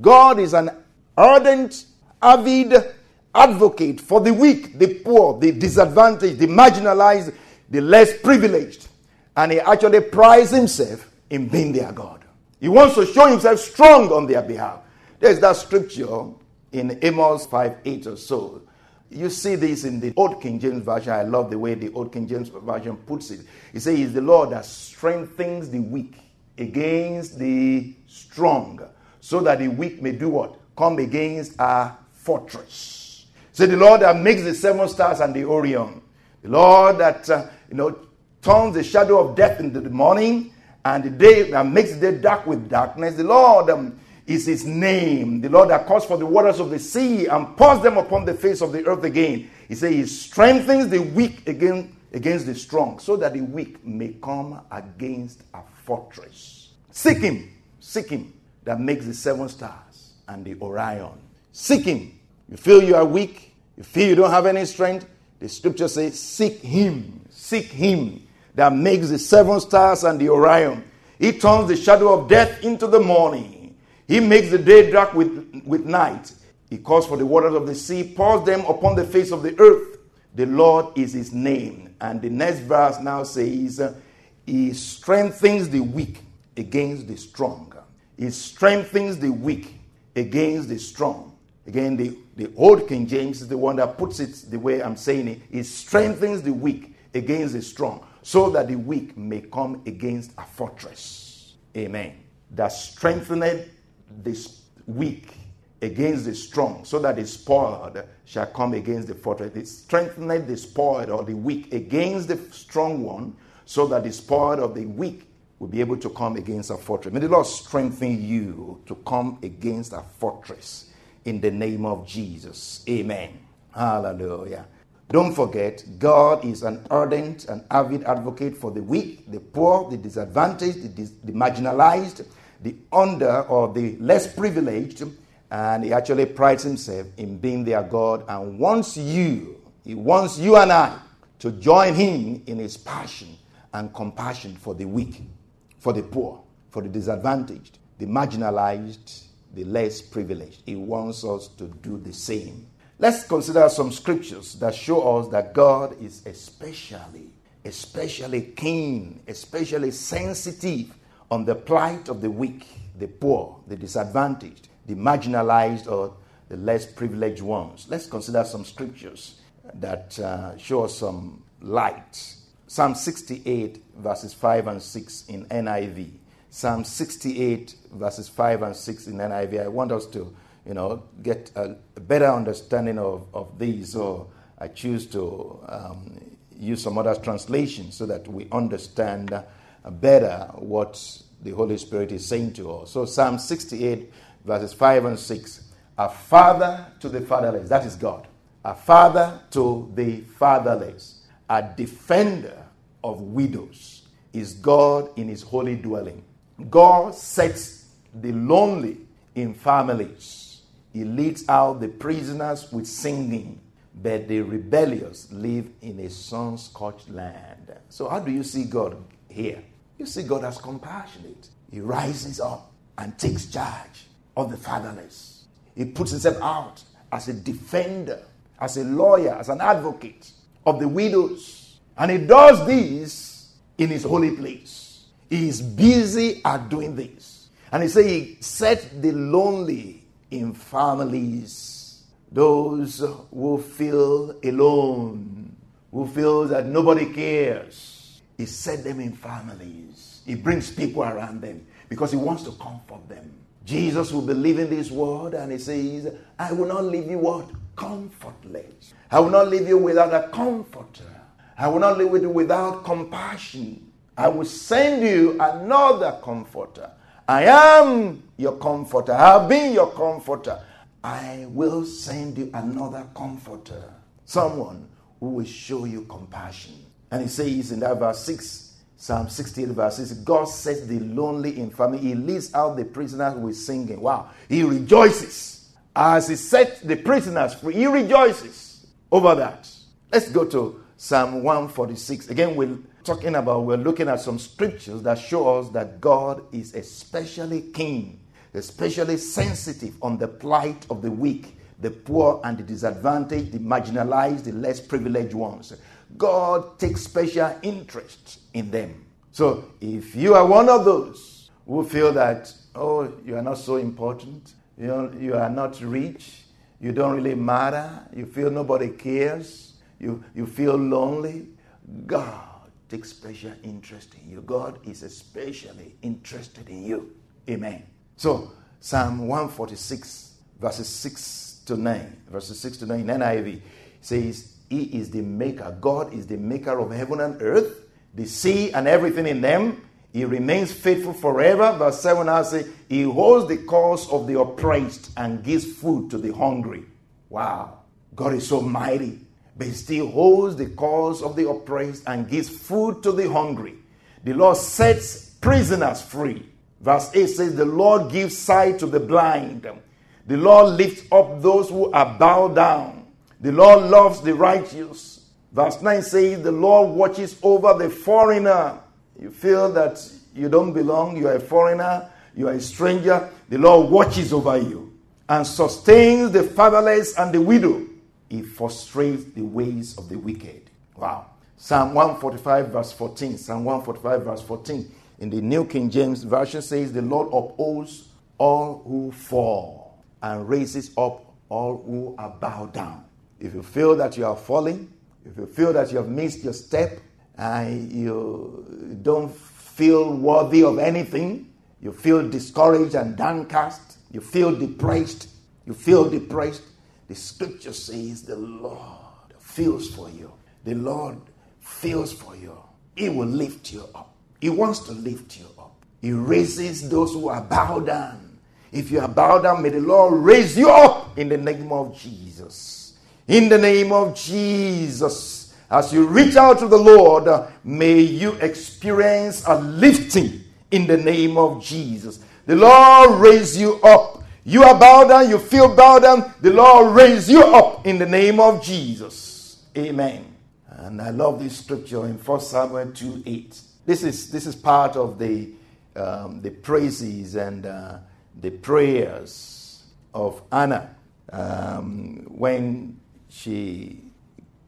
God is an ardent, avid advocate for the weak, the poor, the disadvantaged, the marginalized, the less privileged. And he actually prides himself in being their God. He wants to show himself strong on their behalf. There's that scripture in Amos 5 8 or so. You see this in the Old King James Version. I love the way the Old King James Version puts it. He says, He's the Lord that strengthens the weak against the strong so that the weak may do what? Come against our fortress. Say the Lord that makes the seven stars and the Orion. The Lord that, uh, you know, turns the shadow of death into the morning and the day that makes the day dark with darkness. The Lord um, is his name. The Lord that calls for the waters of the sea and pours them upon the face of the earth again. He says he strengthens the weak again against the strong so that the weak may come against a fortress. Seek him. Seek him that makes the seven stars and the Orion. Seek him. You feel you are weak, you feel you don't have any strength. The scripture says, Seek him. Seek him that makes the seven stars and the Orion. He turns the shadow of death into the morning. He makes the day dark with, with night. He calls for the waters of the sea, pours them upon the face of the earth. The Lord is his name. And the next verse now says, He strengthens the weak against the strong. He strengthens the weak against the strong. Again, the, the old King James is the one that puts it the way I'm saying it. He strengthens the weak against the strong, so that the weak may come against a fortress. Amen. That strengthened the weak against the strong, so that the spoiled shall come against the fortress. It strengthened the spoiled or the weak against the strong one, so that the spoiled of the weak will be able to come against a fortress. May the Lord strengthen you to come against a fortress in the name of Jesus. Amen. Hallelujah. Don't forget, God is an ardent and avid advocate for the weak, the poor, the disadvantaged, the, dis- the marginalized, the under or the less privileged, and He actually prides Himself in being their God and wants you, He wants you and I to join Him in His passion and compassion for the weak for the poor, for the disadvantaged, the marginalized, the less privileged. He wants us to do the same. Let's consider some scriptures that show us that God is especially, especially keen, especially sensitive on the plight of the weak, the poor, the disadvantaged, the marginalized, or the less privileged ones. Let's consider some scriptures that uh, show us some light Psalm 68, verses 5 and 6 in NIV. Psalm 68, verses 5 and 6 in NIV. I want us to, you know, get a better understanding of, of these. So I choose to um, use some other translations so that we understand better what the Holy Spirit is saying to us. So Psalm 68, verses 5 and 6. A father to the fatherless, that is God. A father to the fatherless. A defender of widows is God in his holy dwelling. God sets the lonely in families. He leads out the prisoners with singing, but the rebellious live in a sun scorched land. So, how do you see God here? You see God as compassionate. He rises up and takes charge of the fatherless. He puts himself out as a defender, as a lawyer, as an advocate of the widows and he does this in his holy place. He is busy at doing this. And he said he set the lonely in families, those who feel alone, who feel that nobody cares. He set them in families. He brings people around them because he wants to comfort them. Jesus will believe in this world and he says, I will not leave you what? Comfortless. I will not leave you without a comforter. I will not leave you without compassion. I will send you another comforter, I am your comforter. I have been your comforter. I will send you another comforter, someone who will show you compassion. And he says in that verse 6, Psalm 68, verse 6, God sets the lonely in family. He leads out the prisoners with singing. Wow. He rejoices. As he sets the prisoners free, he rejoices over that. Let's go to Psalm 146. Again, we're talking about, we're looking at some scriptures that show us that God is especially keen, especially sensitive on the plight of the weak, the poor and the disadvantaged, the marginalized, the less privileged ones. God takes special interest in them. So if you are one of those who feel that, oh, you are not so important, you, know, you are not rich, you don't really matter, you feel nobody cares, you, you feel lonely, God takes special interest in you. God is especially interested in you. Amen. So, Psalm 146, verses 6 to 9, verses 6 to 9 NIV says, He is the maker. God is the maker of heaven and earth, the sea and everything in them. He remains faithful forever. Verse 7 now says, He holds the cause of the oppressed and gives food to the hungry. Wow. God is so mighty but he still holds the cause of the oppressed and gives food to the hungry. The Lord sets prisoners free. Verse 8 says, The Lord gives sight to the blind. The Lord lifts up those who are bowed down. The Lord loves the righteous. Verse 9 says, The Lord watches over the foreigner. You feel that you don't belong, you are a foreigner, you are a stranger. The Lord watches over you and sustains the fatherless and the widow he frustrates the ways of the wicked. Wow. Psalm 145, verse 14. Psalm 145, verse 14. In the New King James Version says, The Lord upholds all who fall and raises up all who are bowed down. If you feel that you are falling, if you feel that you have missed your step, and you don't feel worthy of anything, you feel discouraged and downcast, you feel depressed, you feel depressed, the scripture says the Lord feels for you. The Lord feels for you. He will lift you up. He wants to lift you up. He raises those who are bowed down. If you are bowed down, may the Lord raise you up in the name of Jesus. In the name of Jesus. As you reach out to the Lord, may you experience a lifting in the name of Jesus. The Lord raise you up you are bowed down, you feel bowed down, the Lord raise you up in the name of Jesus. Amen. And I love this scripture in 1 Samuel 2 8. This is, this is part of the, um, the praises and uh, the prayers of Anna um, when she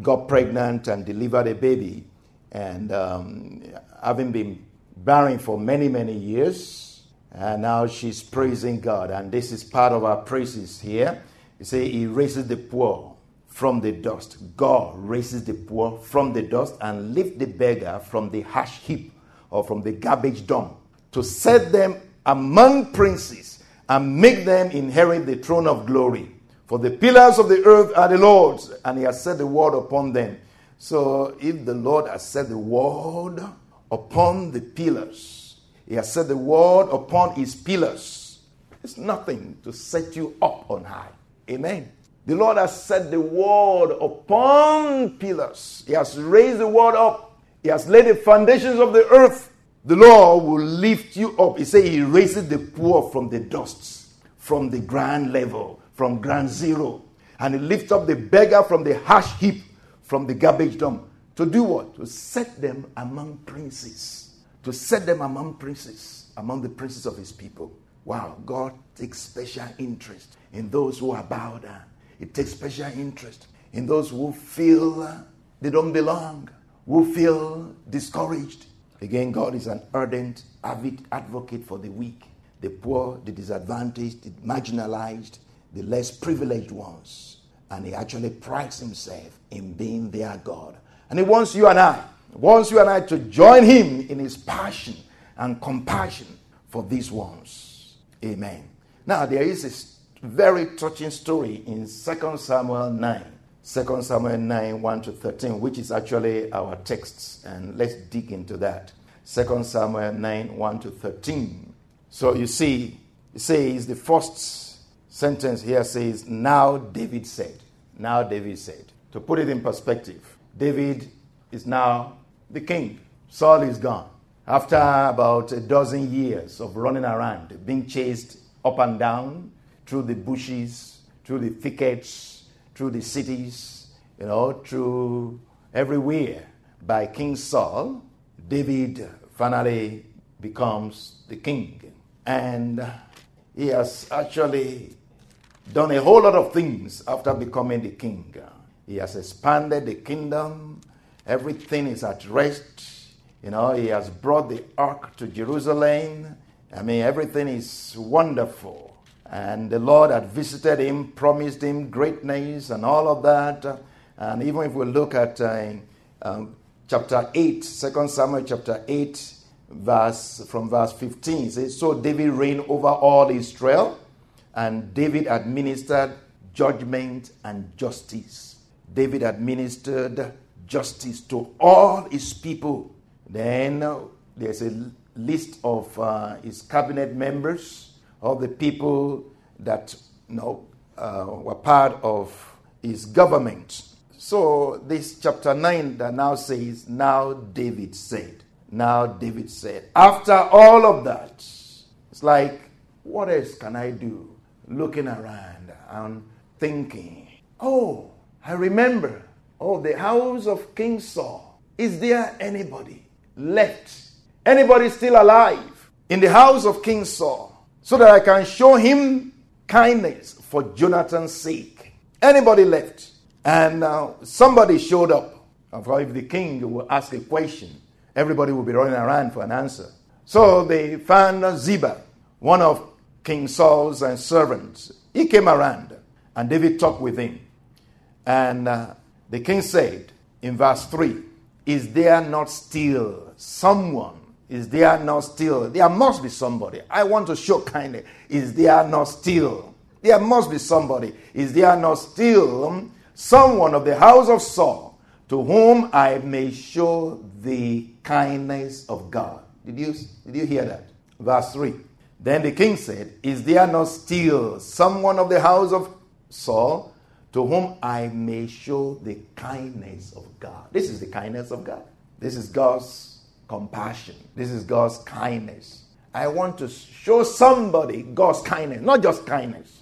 got pregnant and delivered a baby. And um, having been barren for many, many years, and now she's praising God. And this is part of our praises here. You say, He raises the poor from the dust. God raises the poor from the dust and lift the beggar from the ash heap or from the garbage dump to set them among princes and make them inherit the throne of glory. For the pillars of the earth are the Lord's, and He has set the word upon them. So if the Lord has set the word upon the pillars, he has set the word upon his pillars. It's nothing to set you up on high. Amen. The Lord has set the word upon pillars. He has raised the word up. He has laid the foundations of the earth. The Lord will lift you up. He said he raises the poor from the dust, from the ground level, from ground zero. And he lifts up the beggar from the ash heap, from the garbage dump. To do what? To set them among princes to set them among princes, among the princes of his people. Wow, God takes special interest in those who are bowed down. He takes special interest in those who feel uh, they don't belong, who feel discouraged. Again, God is an ardent, avid advocate for the weak, the poor, the disadvantaged, the marginalized, the less privileged ones. And He actually prides Himself in being their God. And He wants you and I wants you and I to join him in his passion and compassion for these ones. Amen. Now, there is a very touching story in 2 Samuel 9. 2 Samuel 9, 1 to 13, which is actually our text. And let's dig into that. 2 Samuel 9, 1 to 13. So you see, it says the first sentence here says, Now David said. Now David said. To put it in perspective, David is now the king. Saul is gone. After about a dozen years of running around, being chased up and down through the bushes, through the thickets, through the cities, you know, through everywhere by King Saul, David finally becomes the king. And he has actually done a whole lot of things after becoming the king. He has expanded the kingdom, everything is at rest. You know, he has brought the ark to Jerusalem. I mean, everything is wonderful. And the Lord had visited him, promised him greatness and all of that. And even if we look at uh, um, chapter 8, 2 Samuel chapter 8, verse from verse 15, says, So David reigned over all Israel, and David administered judgment and justice. David administered justice to all his people. Then uh, there's a list of uh, his cabinet members, all the people that you know, uh, were part of his government. So, this chapter 9 that now says, Now David said. Now David said. After all of that, it's like, what else can I do? Looking around and thinking, oh, I remember, oh, the house of King Saul. Is there anybody left? Anybody still alive in the house of King Saul so that I can show him kindness for Jonathan's sake? Anybody left? And uh, somebody showed up. If the king will ask a question, everybody will be running around for an answer. So they found Ziba, one of King Saul's uh, servants. He came around, and David talked with him. And uh, the king said in verse 3 Is there not still someone? Is there not still? There must be somebody. I want to show kindness. Is there not still? There must be somebody. Is there not still someone of the house of Saul to whom I may show the kindness of God? Did you, did you hear that? Verse 3. Then the king said, Is there not still someone of the house of Saul to whom I may show the kindness of God. This is the kindness of God. This is God's compassion. This is God's kindness. I want to show somebody God's kindness, not just kindness.